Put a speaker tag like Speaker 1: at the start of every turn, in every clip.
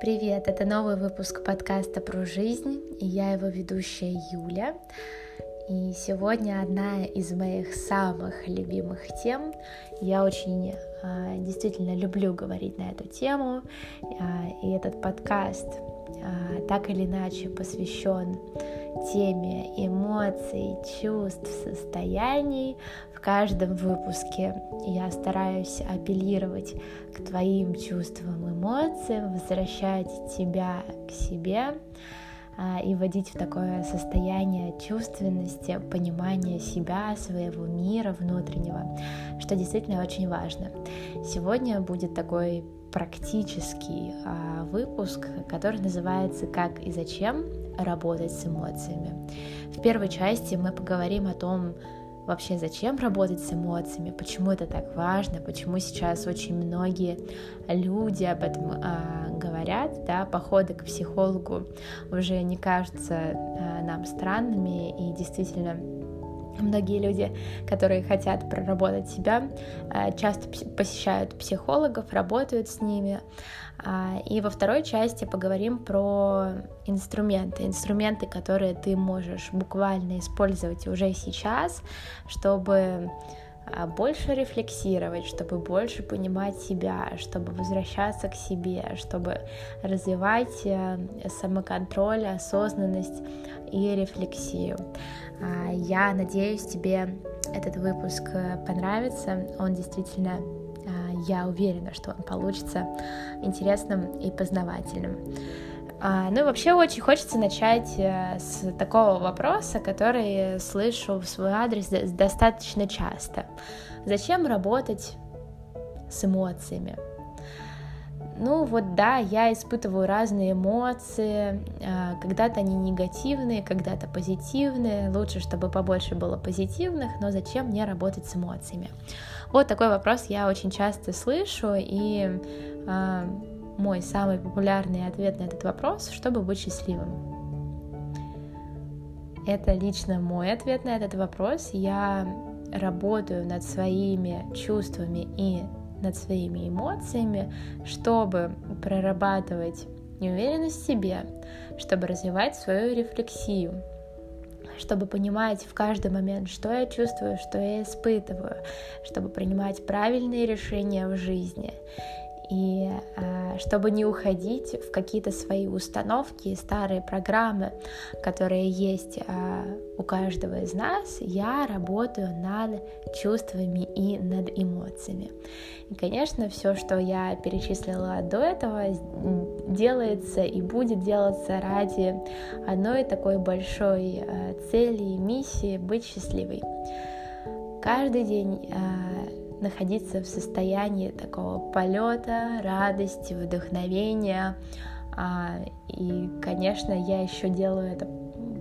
Speaker 1: Привет, это новый выпуск подкаста про жизнь, и я его ведущая Юля. И сегодня одна из моих самых любимых тем. Я очень а, действительно люблю говорить на эту тему, а, и этот подкаст а, так или иначе посвящен теме эмоций, чувств, состояний. В каждом выпуске я стараюсь апеллировать к твоим чувствам, эмоциям, возвращать тебя к себе а, и вводить в такое состояние чувственности, понимания себя, своего мира внутреннего, что действительно очень важно. Сегодня будет такой практический а, выпуск, который называется «Как и зачем работать с эмоциями». В первой части мы поговорим о том, вообще зачем работать с эмоциями, почему это так важно, почему сейчас очень многие люди об этом а, говорят, да, походы к психологу уже не кажутся а, нам странными и действительно Многие люди, которые хотят проработать себя, э, часто посещают психологов, работают с ними. А, и во второй части поговорим про инструменты, инструменты, которые ты можешь буквально использовать уже сейчас, чтобы больше рефлексировать, чтобы больше понимать себя, чтобы возвращаться к себе, чтобы развивать э, самоконтроль, осознанность и рефлексию. А, я надеюсь, тебе этот выпуск э, понравится. Он действительно, а, я уверена, что он получится интересным и познавательным. А, ну и вообще очень хочется начать э, с такого вопроса, который слышу в свой адрес достаточно часто. Зачем работать с эмоциями? Ну вот да, я испытываю разные эмоции, а, когда-то они негативные, когда-то позитивные, лучше, чтобы побольше было позитивных, но зачем мне работать с эмоциями? Вот такой вопрос я очень часто слышу, и э, мой самый популярный ответ на этот вопрос, чтобы быть счастливым. Это лично мой ответ на этот вопрос. Я работаю над своими чувствами и над своими эмоциями, чтобы прорабатывать неуверенность в себе, чтобы развивать свою рефлексию, чтобы понимать в каждый момент, что я чувствую, что я испытываю, чтобы принимать правильные решения в жизни и э, чтобы не уходить в какие-то свои установки, старые программы, которые есть э, у каждого из нас, я работаю над чувствами и над эмоциями. И, конечно, все, что я перечислила до этого, делается и будет делаться ради одной такой большой э, цели и миссии быть счастливой. Каждый день находиться в состоянии такого полета, радости, вдохновения. А, и, конечно, я еще делаю это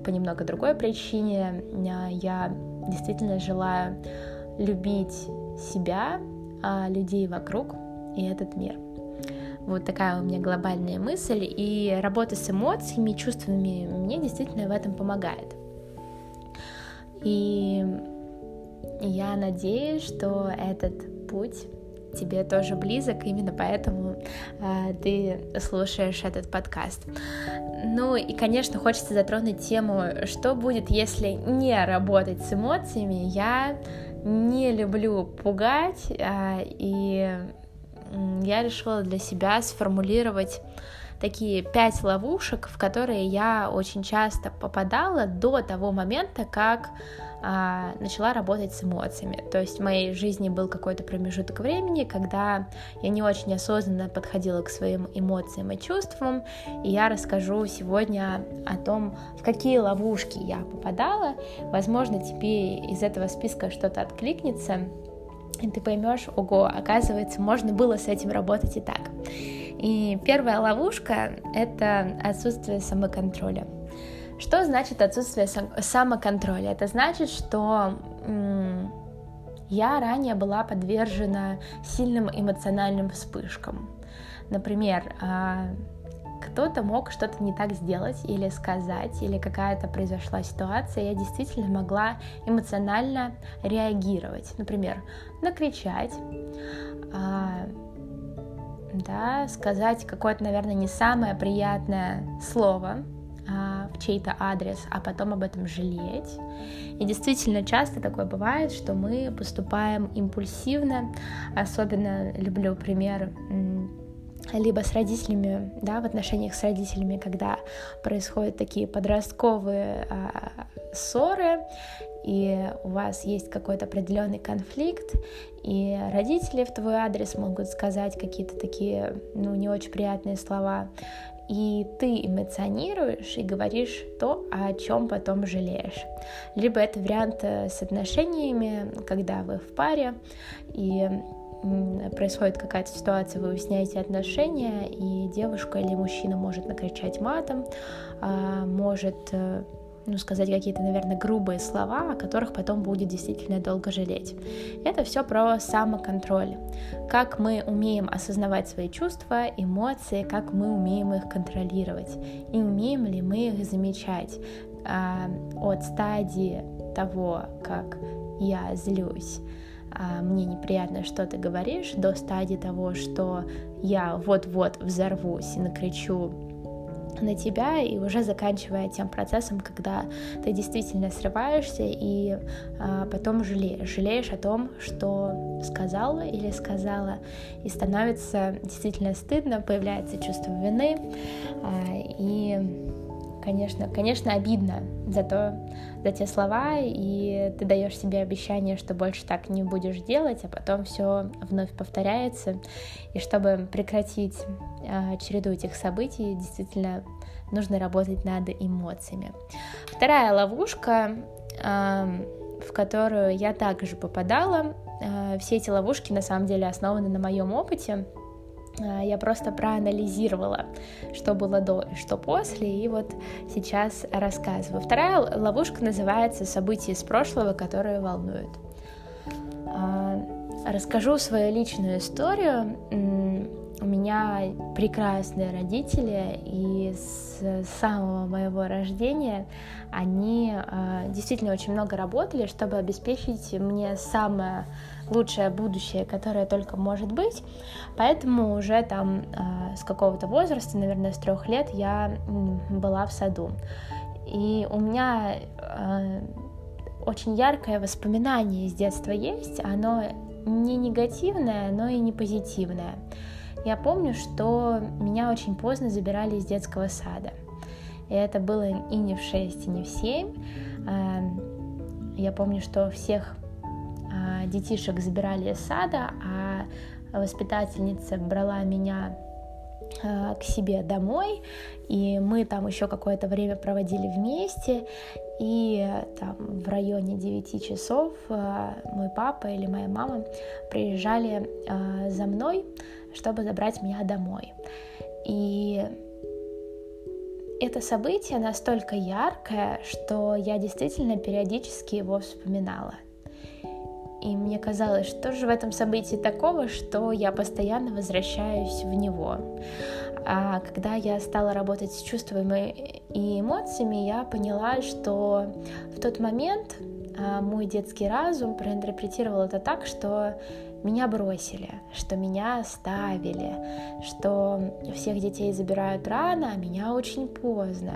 Speaker 1: по немного другой причине. А, я действительно желаю любить себя, а, людей вокруг и этот мир. Вот такая у меня глобальная мысль, и работа с эмоциями, чувствами мне действительно в этом помогает. И я надеюсь, что этот путь тебе тоже близок, именно поэтому э, ты слушаешь этот подкаст. Ну и, конечно, хочется затронуть тему, что будет, если не работать с эмоциями. Я не люблю пугать, э, и я решила для себя сформулировать такие пять ловушек, в которые я очень часто попадала до того момента, как а, начала работать с эмоциями. То есть в моей жизни был какой-то промежуток времени, когда я не очень осознанно подходила к своим эмоциям и чувствам, и я расскажу сегодня о том, в какие ловушки я попадала. Возможно, тебе из этого списка что-то откликнется, и ты поймешь, ого, оказывается, можно было с этим работать и так. И первая ловушка — это отсутствие самоконтроля. Что значит отсутствие самоконтроля? Это значит, что я ранее была подвержена сильным эмоциональным вспышкам. Например, а, кто-то мог что-то не так сделать или сказать, или какая-то произошла ситуация, я действительно могла эмоционально реагировать. Например, накричать, а, да, сказать какое-то, наверное, не самое приятное слово а, в чей-то адрес, а потом об этом жалеть. И действительно часто такое бывает, что мы поступаем импульсивно. Особенно люблю пример либо с родителями, да, в отношениях с родителями, когда происходят такие подростковые а, ссоры, и у вас есть какой-то определенный конфликт, и родители в твой адрес могут сказать какие-то такие, ну, не очень приятные слова, и ты эмоционируешь и говоришь то, о чем потом жалеешь. Либо это вариант э, с отношениями, когда вы в паре, и происходит какая-то ситуация, вы выясняете отношения, и девушка или мужчина может накричать матом, а, может э, ну, сказать какие-то, наверное, грубые слова, о которых потом будет действительно долго жалеть. Это все про самоконтроль. Как мы умеем осознавать свои чувства, эмоции, как мы умеем их контролировать. И умеем ли мы их замечать а, от стадии того, как я злюсь, мне неприятно, что ты говоришь, до стадии того, что я вот-вот взорвусь и накричу на тебя и уже заканчивая тем процессом, когда ты действительно срываешься и а, потом жалеешь, жалеешь о том, что сказала или сказала, и становится действительно стыдно, появляется чувство вины а, и конечно, конечно, обидно за то, за те слова, и ты даешь себе обещание, что больше так не будешь делать, а потом все вновь повторяется. И чтобы прекратить э, череду этих событий, действительно нужно работать над эмоциями. Вторая ловушка, э, в которую я также попадала, э, все эти ловушки на самом деле основаны на моем опыте. А, я просто проанализировала, что было до и что после, и вот сейчас рассказываю. Вторая ловушка называется «События из прошлого, которые волнуют». А, расскажу свою личную историю. Меня прекрасные родители, и с самого моего рождения они а, действительно очень много работали, чтобы обеспечить мне самое лучшее будущее, которое только может быть. Поэтому уже там э, с какого-то возраста, наверное, с трех лет я была в саду. И у меня э, очень яркое воспоминание из детства есть. Оно не негативное, но и не позитивное. Я помню, что меня очень поздно забирали из детского сада. И это было и не в 6, и не в 7. Эм, я помню, что всех а, детишек забирали из сада, а воспитательница брала меня а, к себе домой, и мы там еще какое-то время проводили вместе, и там в районе 9 часов а, мой папа или моя мама приезжали за мной, чтобы забрать меня домой. И это событие настолько яркое, что я действительно периодически его вспоминала. И мне казалось, что же в этом событии такого, что я постоянно возвращаюсь в него. А когда я стала работать с чувствами и эмоциями, я поняла, что в тот момент а, мой детский разум проинтерпретировал это так, что меня бросили, что меня оставили, что всех детей забирают рано, а меня очень поздно.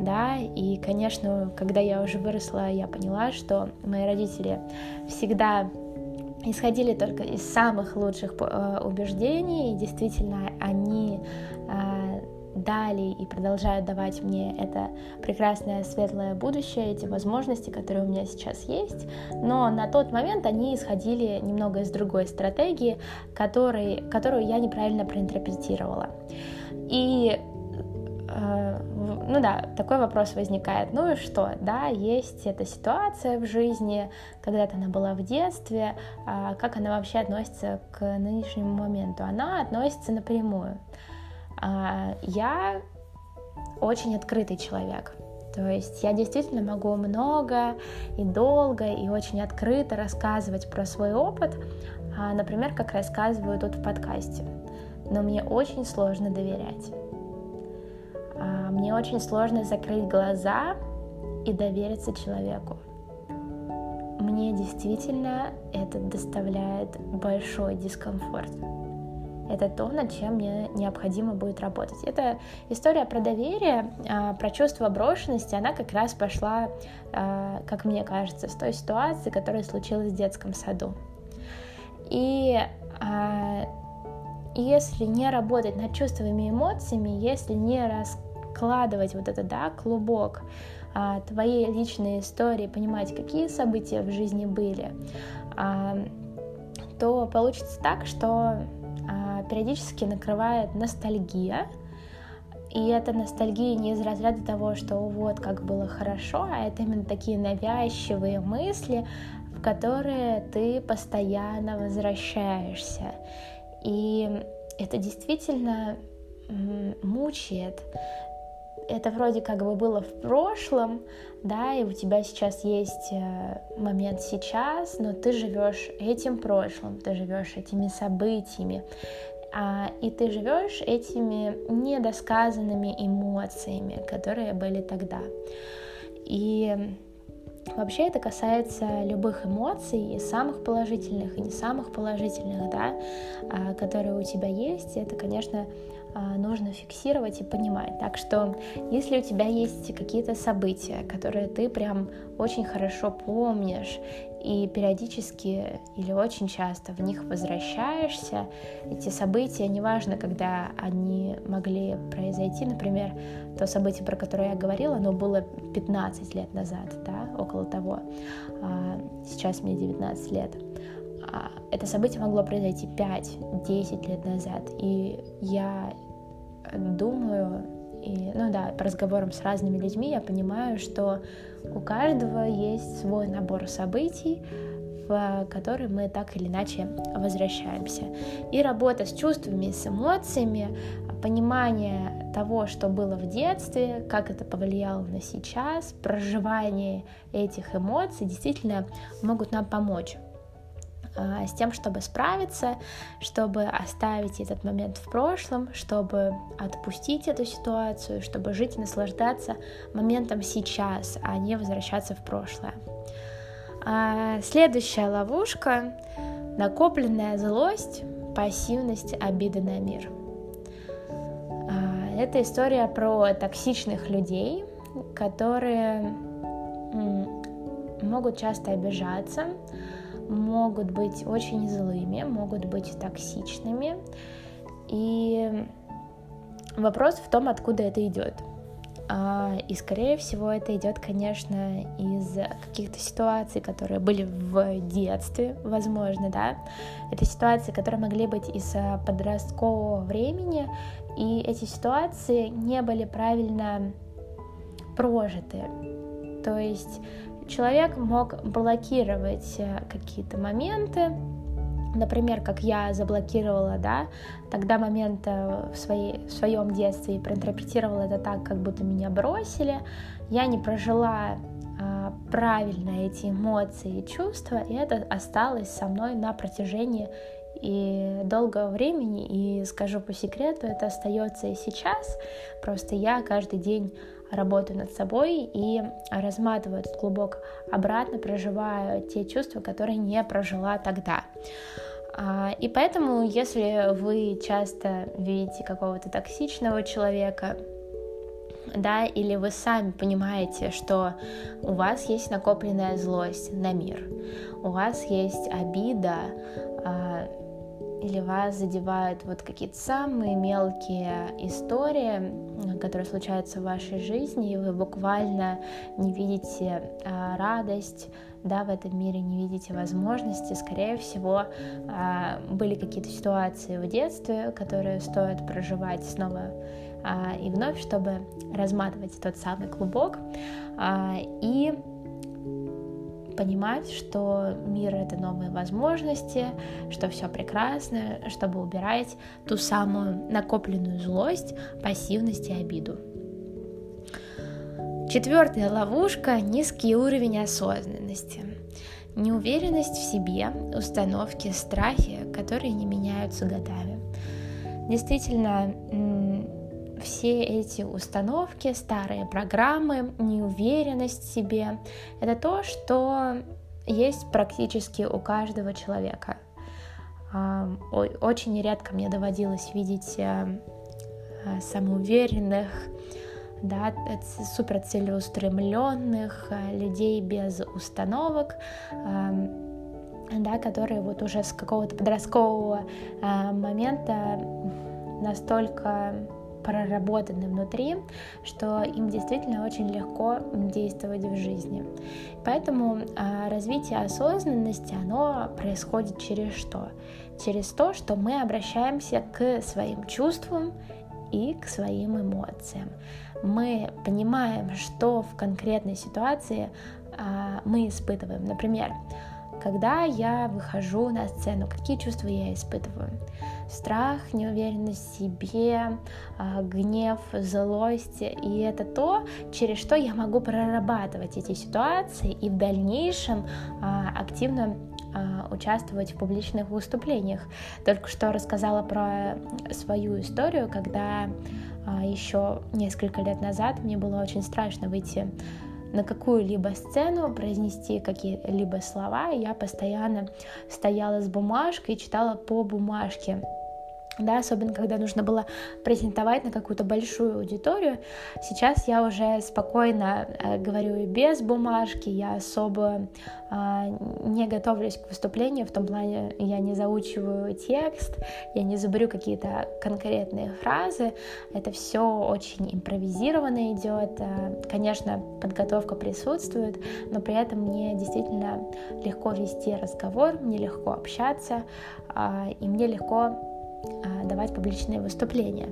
Speaker 1: Да, и, конечно, когда я уже выросла, я поняла, что мои родители всегда исходили только из самых лучших э, убеждений, и действительно они э, дали и продолжают давать мне это прекрасное светлое будущее, эти возможности, которые у меня сейчас есть. Но на тот момент они исходили немного из другой стратегии, который, которую я неправильно проинтерпретировала. И Э, ну да, такой вопрос возникает. Ну и что, да, есть эта ситуация в жизни, когда-то она была в детстве, а как она вообще относится к нынешнему моменту? Она относится напрямую. А, я очень открытый человек. То есть я действительно могу много и долго и очень открыто рассказывать про свой опыт, а, например, как рассказываю тут в подкасте. Но мне очень сложно доверять. А, мне очень сложно закрыть глаза и довериться человеку. Мне действительно это доставляет большой дискомфорт. Это то, над чем мне необходимо будет работать. Это история про доверие, а, про чувство брошенности, она как раз пошла, а, как мне кажется, с той ситуации, которая случилась в детском саду. И а, если не работать над чувствами и эмоциями, если не раскладывать вот это, да, клубок твоей личной истории, понимать, какие события в жизни были, то получится так, что периодически накрывает ностальгия, и это ностальгия не из разряда того, что вот как было хорошо, а это именно такие навязчивые мысли, в которые ты постоянно возвращаешься. И это действительно мучает. Это вроде как бы было в прошлом, да, и у тебя сейчас есть э, момент сейчас, но ты живешь этим прошлым, ты живешь этими событиями, и ты живешь этими недосказанными эмоциями, которые были тогда. И Вообще это касается любых эмоций, и самых положительных, и не самых положительных, да, а, которые у тебя есть. Это, конечно, а, нужно фиксировать и понимать. Так что, если у тебя есть какие-то события, которые ты прям очень хорошо помнишь, и периодически или очень часто в них возвращаешься, эти события, неважно, когда они могли произойти, например, то событие, про которое я говорила, оно было 15 лет назад, да, около того, а, сейчас мне 19 лет, а, это событие могло произойти 5-10 лет назад, и я думаю, и, ну да, по разговорам с разными людьми я понимаю, что у каждого есть свой набор событий, в который мы так или иначе возвращаемся. И работа с чувствами, с эмоциями, понимание того, что было в детстве, как это повлияло на сейчас, проживание этих эмоций действительно могут нам помочь а, с тем, чтобы справиться, чтобы оставить этот момент в прошлом, чтобы отпустить эту ситуацию, чтобы жить и наслаждаться моментом сейчас, а не возвращаться в прошлое. А, следующая ловушка — накопленная злость, пассивность, обида на мир. А, это история про токсичных людей, которые могут часто обижаться, могут быть очень злыми, могут быть токсичными. И вопрос в том, откуда это идет. А, и, скорее всего, это идет, конечно, из каких-то ситуаций, которые были в детстве, возможно, да. Это ситуации, которые могли быть из подросткового времени, и эти ситуации не были правильно прожиты. То есть человек мог блокировать э, какие-то моменты, например, как я заблокировала, да, тогда момент э, в, своей, в своем детстве и проинтерпретировала это так, как будто меня бросили, я не прожила а, правильно эти эмоции и чувства, и это осталось со мной на протяжении и долгого времени, и скажу по секрету, это остается и сейчас, просто я каждый день работаю над собой и разматываю этот клубок обратно, проживаю те чувства, которые не прожила тогда. А, и поэтому, если вы часто видите какого-то токсичного человека, да, или вы сами понимаете, что у вас есть накопленная злость на мир, у вас есть обида, а, или вас задевают вот какие-то самые мелкие истории, которые случаются в вашей жизни, и вы буквально не видите а, радость, да, в этом мире не видите возможности, скорее всего, а, были какие-то ситуации в детстве, которые стоит проживать снова а, и вновь, чтобы разматывать тот самый клубок. А, и понимать, что мир — это новые возможности, что все прекрасно, чтобы убирать ту самую накопленную злость, пассивность и обиду. Четвертая ловушка — низкий уровень осознанности. Неуверенность в себе, установки, страхи, которые не меняются годами. Действительно, все эти установки, старые программы, неуверенность в себе — это то, что есть практически у каждого человека. Очень редко мне доводилось видеть самоуверенных, да, супер целеустремленных людей без установок, да, которые вот уже с какого-то подросткового момента настолько проработаны внутри, что им действительно очень легко действовать в жизни. Поэтому а, развитие осознанности, оно происходит через что? Через то, что мы обращаемся к своим чувствам и к своим эмоциям. Мы понимаем, что в конкретной ситуации а, мы испытываем. Например, когда я выхожу на сцену, какие чувства я испытываю? Страх, неуверенность в себе, а, гнев, злость. И это то, через что я могу прорабатывать эти ситуации и в дальнейшем а, активно а, участвовать в публичных выступлениях. Только что рассказала про свою историю, когда еще несколько лет назад мне было очень страшно выйти на какую-либо сцену, произнести какие-либо слова, я постоянно стояла с бумажкой и читала по бумажке да, особенно когда нужно было презентовать на какую-то большую аудиторию. Сейчас я уже спокойно э, говорю и без бумажки, я особо э, не готовлюсь к выступлению, в том плане я не заучиваю текст, я не заберу какие-то конкретные фразы, это все очень импровизированно идет, э, конечно, подготовка присутствует, но при этом мне действительно легко вести разговор, мне легко общаться, э, и мне легко давать публичные выступления.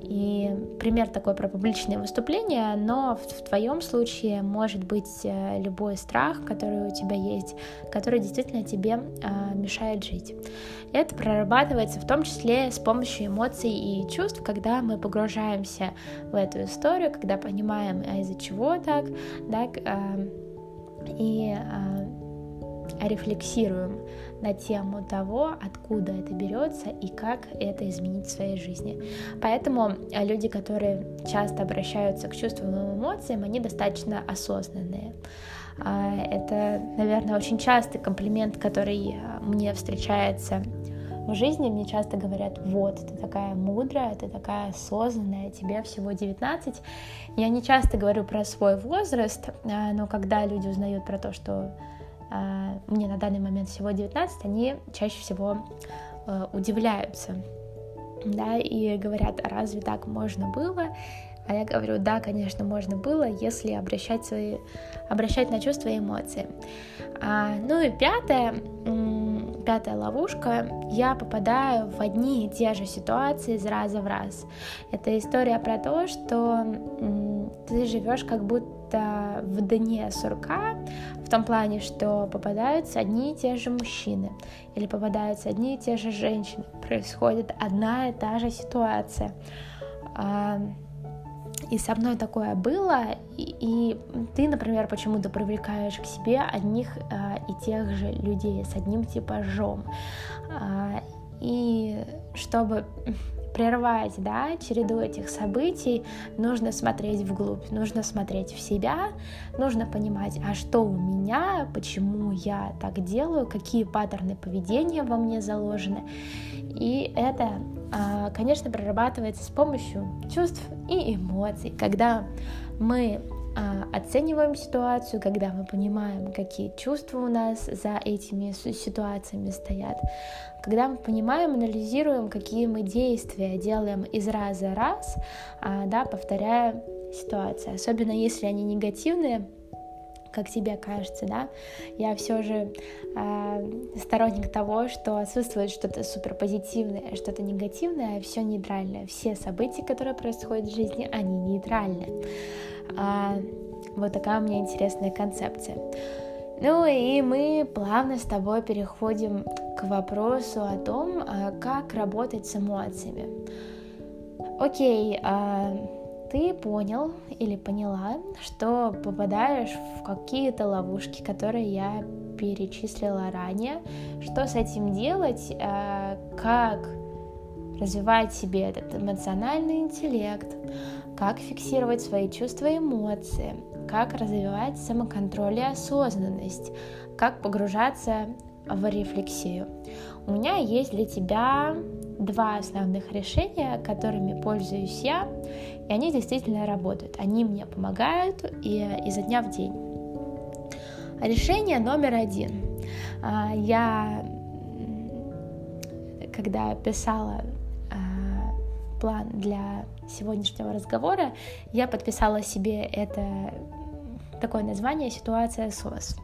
Speaker 1: И пример такой про публичные выступления, но в, в твоем случае может быть э, любой страх, который у тебя есть, который действительно тебе а, мешает жить. Это прорабатывается в том числе с помощью эмоций и чувств, когда мы погружаемся в эту историю, когда понимаем, а из-за чего так, да, а, и а, рефлексируем на тему того, откуда это берется и как это изменить в своей жизни. Поэтому э, люди, которые часто обращаются к чувствам эмоциям, они достаточно осознанные. А, это, наверное, очень частый комплимент, который э, мне встречается в жизни. Мне часто говорят, вот, ты такая мудрая, ты такая осознанная, тебе всего 19. Я не часто говорю про свой возраст, э, но когда люди узнают про то, что а, мне на данный момент всего 19, они чаще всего э, удивляются, да, и говорят, а разве так можно было? А я говорю, да, конечно, можно было, если обращать, свои, обращать на чувства и эмоции. А, ну и пятое, пятая ловушка, я попадаю в одни и те же ситуации из раза в раз. Это история про то, что ты живешь как будто в дне сурка, в том плане, что попадаются одни и те же мужчины или попадаются одни и те же женщины. Происходит одна и та же ситуация. И со мной такое было, и, и ты, например, почему-то привлекаешь к себе одних а, и тех же людей с одним типажом. А, и чтобы прервать да, череду этих событий, нужно смотреть вглубь, нужно смотреть в себя, нужно понимать, а что у меня, почему я так делаю, какие паттерны поведения во мне заложены. И это, а, конечно, прорабатывается с помощью чувств и эмоций, когда мы оцениваем ситуацию, когда мы понимаем, какие чувства у нас за этими ситуациями стоят, когда мы понимаем, анализируем, какие мы действия делаем из раза в раз, а, да, повторяя ситуации, особенно если они негативные, как тебе кажется, да, я все же э, сторонник того, что отсутствует что-то супер позитивное, что-то негативное, а все нейтральное. Все события, которые происходят в жизни, они нейтральны. А, вот такая у меня интересная концепция. Ну и мы плавно с тобой переходим к вопросу о том, а, как работать с эмоциями. Окей, а, ты понял или поняла, что попадаешь в какие-то ловушки, которые я перечислила ранее. Что с этим делать? А, как развивать себе этот эмоциональный интеллект? Как фиксировать свои чувства и эмоции, как развивать самоконтроль и осознанность, как погружаться в рефлексию. У меня есть для тебя два основных решения, которыми пользуюсь я, и они действительно работают. Они мне помогают и изо дня в день. Решение номер один. А, я, когда писала а, план для сегодняшнего разговора, я подписала себе это такое название «Ситуация СОС».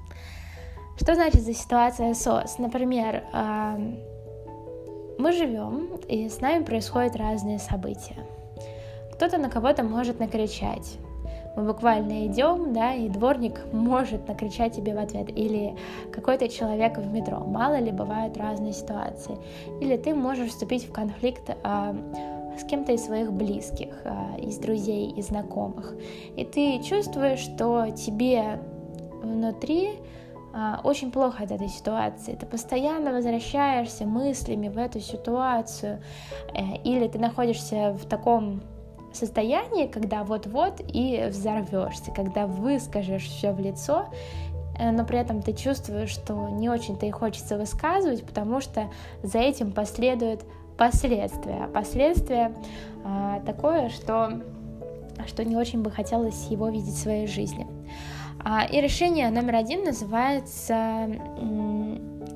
Speaker 1: Что значит за ситуация СОС? Например, мы живем, и с нами происходят разные события. Кто-то на кого-то может накричать. Мы буквально идем, да, и дворник может накричать тебе в ответ. Или какой-то человек в метро. Мало ли бывают разные ситуации. Или ты можешь вступить в конфликт с кем-то из своих близких, а, из друзей, из знакомых. И ты чувствуешь, что тебе внутри а, очень плохо от этой ситуации. Ты постоянно возвращаешься мыслями в эту ситуацию, э, или ты находишься в таком состоянии, когда вот-вот и взорвешься, когда выскажешь все в лицо, э, но при этом ты чувствуешь, что не очень-то и хочется высказывать, потому что за этим последуют последствия. Последствия а, такое, что, что не очень бы хотелось его видеть в своей жизни. А, и решение номер один называется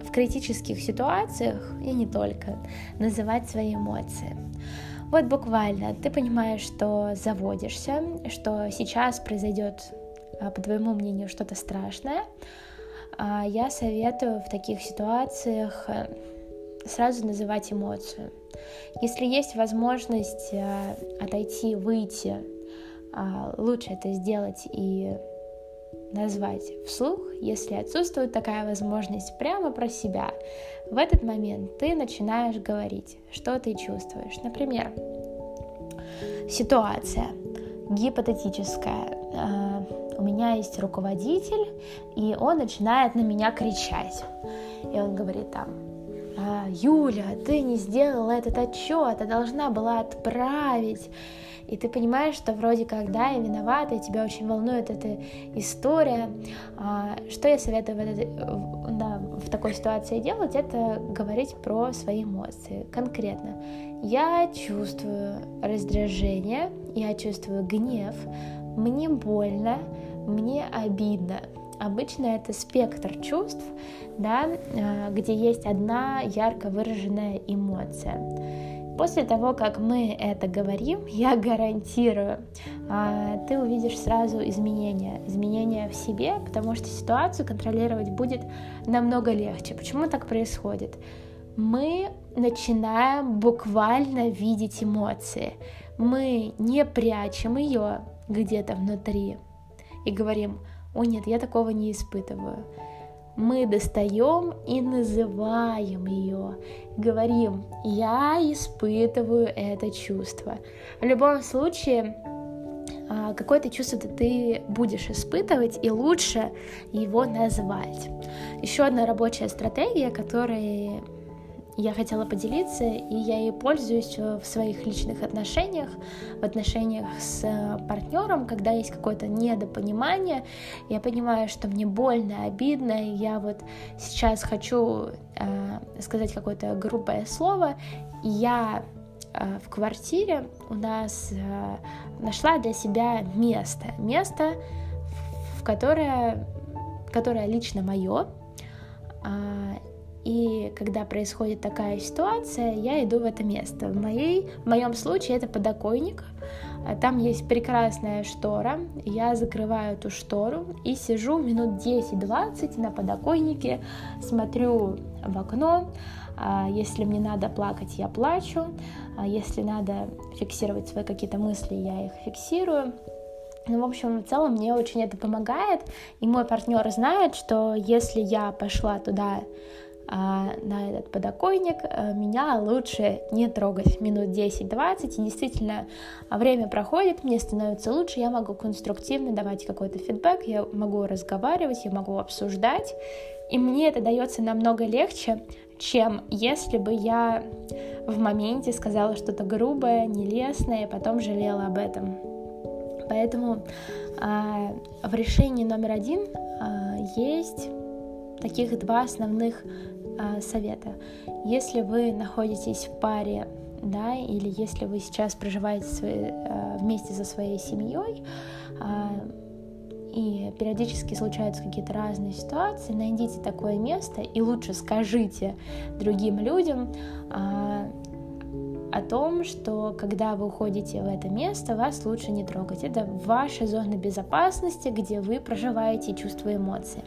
Speaker 1: в критических ситуациях, и не только, называть свои эмоции. Вот буквально ты понимаешь, что заводишься, что сейчас произойдет, а, по твоему мнению, что-то страшное. А, я советую в таких ситуациях э, сразу называть эмоцию. Если есть возможность э, отойти, выйти, лучше это сделать и назвать вслух, если отсутствует такая возможность прямо про себя. В этот момент ты начинаешь говорить, что ты чувствуешь. Например, ситуация гипотетическая. А, у меня есть руководитель, и он начинает на меня кричать. И он говорит там, «А, Юля, ты не сделала этот отчет, а должна была отправить и ты понимаешь, что вроде как, да, я виновата, и тебя очень волнует эта история. А, что я советую в, этой, да, в такой ситуации делать, это говорить про свои эмоции конкретно. Я чувствую раздражение, я чувствую гнев, мне больно, мне обидно. Обычно это спектр чувств, да, а, где есть одна ярко выраженная эмоция. После того, как мы это говорим, я гарантирую, а, ты увидишь сразу изменения, изменения в себе, потому что ситуацию контролировать будет намного легче. Почему так происходит? Мы начинаем буквально видеть эмоции. Мы не прячем ее где-то внутри и говорим, о нет, я такого не испытываю мы достаем и называем ее, говорим, я испытываю это чувство. В любом случае, а, какое-то чувство ты будешь испытывать, и лучше его назвать. Еще одна рабочая стратегия, которая я хотела поделиться, и я ей пользуюсь э, в своих личных отношениях, в отношениях с э, партнером, когда есть какое-то недопонимание, я понимаю, что мне больно, обидно, и я вот сейчас хочу э, сказать какое-то грубое слово, и я э, в квартире у нас э, нашла для себя место, место, в которое, которое лично мое, а, и когда происходит такая ситуация, я иду в это место. В, моей, в моем случае это подоконник. А там есть прекрасная штора. Я закрываю эту штору и сижу минут 10-20 на подоконнике, смотрю в окно. А если мне надо плакать, я плачу. А если надо фиксировать свои какие-то мысли, я их фиксирую. Ну, в общем, в целом мне очень это помогает. И мой партнер знает, что если я пошла туда на этот подоконник, а, меня лучше не трогать минут 10-20, и действительно время проходит, мне становится лучше, я могу конструктивно давать какой-то фидбэк, я могу разговаривать, я могу обсуждать, и мне это дается намного легче, чем если бы я в моменте сказала что-то грубое, нелестное, и потом жалела об этом. Поэтому э, в решении номер один э, есть таких два основных а, совета. Если вы находитесь в паре, да, или если вы сейчас проживаете свои, а, вместе со своей семьей, а, и периодически случаются какие-то разные ситуации, найдите такое место и лучше скажите другим людям а, о том, что когда вы уходите в это место, вас лучше не трогать. Это ваша зона безопасности, где вы проживаете чувства и эмоции.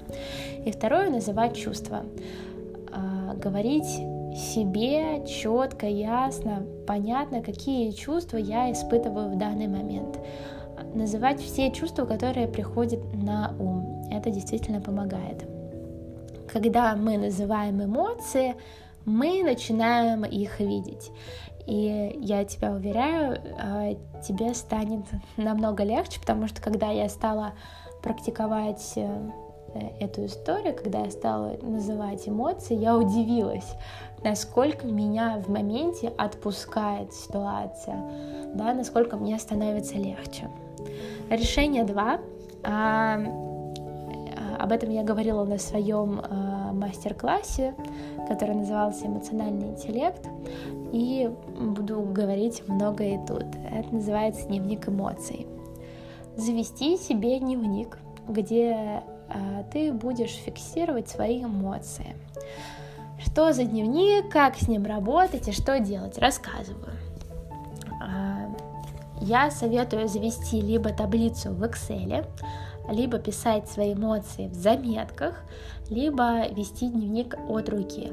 Speaker 1: И второе называть чувства. Говорить себе четко, ясно, понятно, какие чувства я испытываю в данный момент называть все чувства, которые приходят на ум. Это действительно помогает. Когда мы называем эмоции, мы начинаем их видеть. И я тебя уверяю, а, тебе станет намного легче, потому что когда я стала практиковать э, эту историю, когда я стала называть эмоции, я удивилась, насколько меня в моменте отпускает ситуация, да, насколько мне становится легче. Решение 2. А, об этом я говорила на своем а, мастер-классе, который назывался «Эмоциональный интеллект», и буду говорить много и тут. Это называется «Дневник эмоций». Завести себе дневник, где ты будешь фиксировать свои эмоции. Что за дневник, как с ним работать и что делать, рассказываю я советую завести либо таблицу в Excel, либо писать свои эмоции в заметках, либо вести дневник от руки.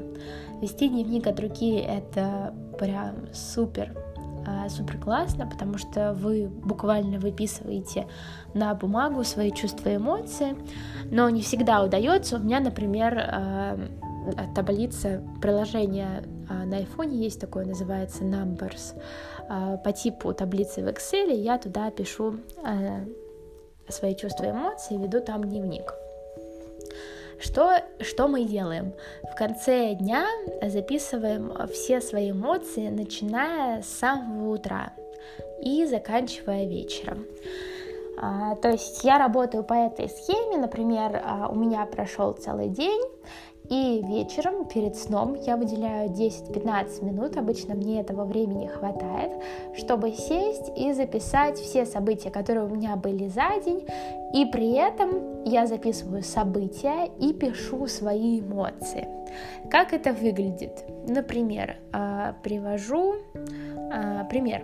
Speaker 1: Вести дневник от руки это прям супер а, супер классно, потому что вы буквально выписываете на бумагу свои чувства и эмоции, но не всегда удается. У меня, например, а, таблица приложения а, на iPhone есть такое, называется Numbers. По типу таблицы в Excel я туда пишу свои чувства и эмоции, веду там дневник. Что, что мы делаем? В конце дня записываем все свои эмоции, начиная с самого утра и заканчивая вечером. А, то есть я работаю по этой схеме, например, а, у меня прошел целый день, и вечером перед сном я выделяю 10-15 минут, обычно мне этого времени хватает, чтобы сесть и записать все события, которые у меня были за день, и при этом я записываю события и пишу свои эмоции. Как это выглядит? Например, а, привожу а, пример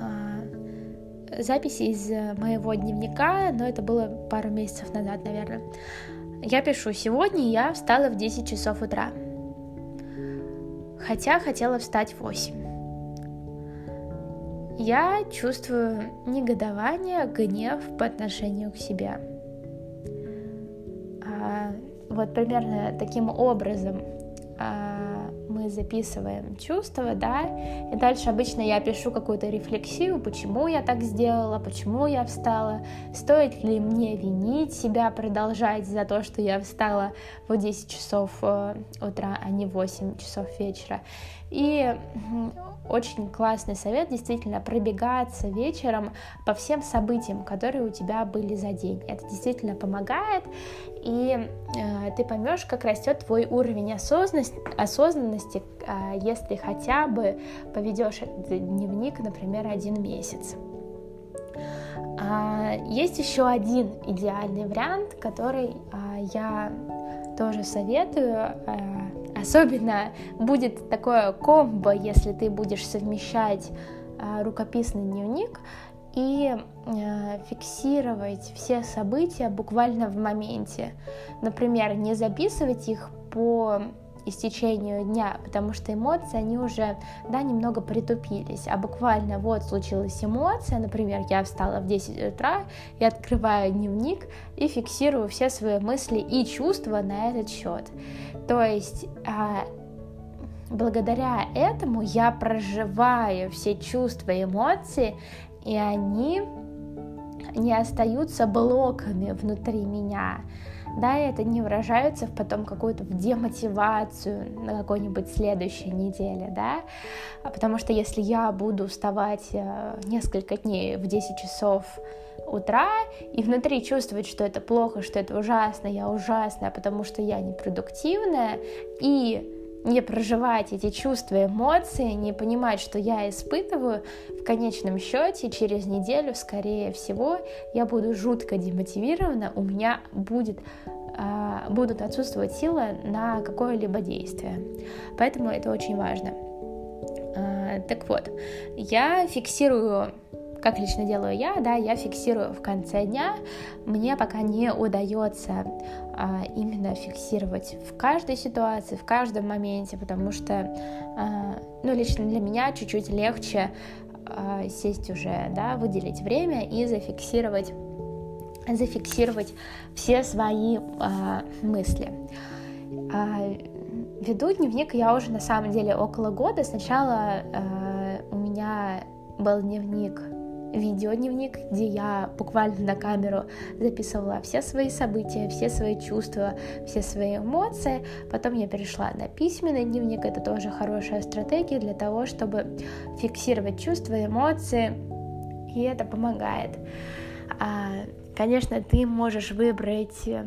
Speaker 1: а, записи из моего дневника, но это было пару месяцев назад, наверное. Я пишу, сегодня я встала в 10 часов утра, хотя хотела встать в 8. Я чувствую негодование, гнев по отношению к себе. А, вот примерно таким образом а, записываем чувства, да, и дальше обычно я пишу какую-то рефлексию, почему я так сделала, почему я встала, стоит ли мне винить себя, продолжать за то, что я встала в 10 часов э, утра, а не в 8 часов вечера. И очень классный совет действительно пробегаться вечером по всем событиям, которые у тебя были за день. Это действительно помогает, и э, ты поймешь, как растет твой уровень осознанности, осознанности э, если хотя бы поведешь дневник, например, один месяц. А, есть еще один идеальный вариант, который а, я тоже советую. А, особенно будет такое комбо, если ты будешь совмещать рукописный дневник и э, фиксировать все события буквально в моменте. Например, не записывать их по истечению дня, потому что эмоции, они уже, да, немного притупились, а буквально вот случилась эмоция, например, я встала в 10 утра, я открываю дневник и фиксирую все свои мысли и чувства на этот счет. То есть а, благодаря этому я проживаю все чувства и эмоции, и они не остаются блоками внутри меня, да, и это не выражается в потом какую-то демотивацию на какой-нибудь следующей неделе, да, а потому что если я буду вставать э, несколько дней в 10 часов утра и внутри чувствовать, что это плохо, что это ужасно, я ужасная, потому что я непродуктивная, и не проживать эти чувства, эмоции, не понимать, что я испытываю, в конечном счете через неделю, скорее всего, я буду жутко демотивирована, у меня будет а, будут отсутствовать силы на какое-либо действие. Поэтому это очень важно. А, так вот, я фиксирую как лично делаю я, да, я фиксирую в конце дня. Мне пока не удается а, именно фиксировать в каждой ситуации, в каждом моменте, потому что, а, ну, лично для меня чуть-чуть легче а, сесть уже, да, выделить время и зафиксировать, зафиксировать все свои а, мысли. А, веду дневник я уже на самом деле около года. Сначала а, у меня был дневник видеодневник, где я буквально на камеру записывала все свои события, все свои чувства, все свои эмоции. Потом я перешла на письменный дневник. Это тоже хорошая стратегия для того, чтобы фиксировать чувства, эмоции, и это помогает. А, конечно, ты можешь выбрать а,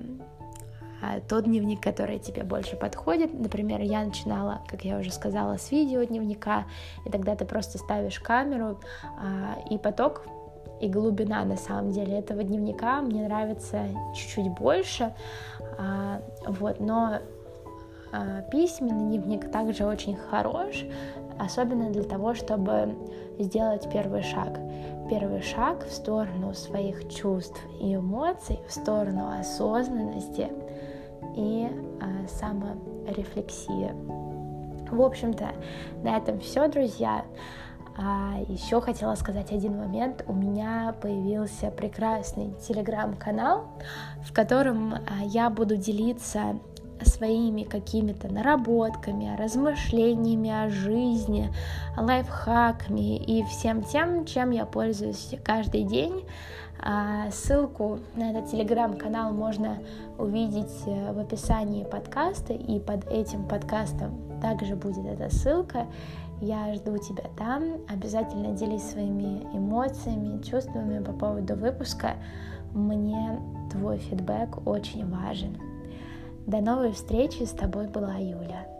Speaker 1: тот дневник, который тебе больше подходит. Например, я начинала, как я уже сказала, с видео дневника, и тогда ты просто ставишь камеру, а, и поток и глубина на самом деле этого дневника мне нравится чуть-чуть больше, а, вот, но письменный дневник также очень хорош, особенно для того, чтобы сделать первый шаг. Первый шаг в сторону своих чувств и эмоций, в сторону осознанности — и а, саморефлексия. В общем-то, на этом все, друзья. А еще хотела сказать один момент. У меня появился прекрасный телеграм-канал, в котором а, я буду делиться своими какими-то наработками, размышлениями о жизни, лайфхаками и всем тем, чем я пользуюсь каждый день. А ссылку на этот телеграм-канал можно увидеть э, в описании подкаста, и под этим подкастом также будет эта ссылка. Я жду тебя там. Обязательно делись своими эмоциями, чувствами по поводу выпуска. Мне твой фидбэк очень важен. До новой встречи, с тобой была Юля.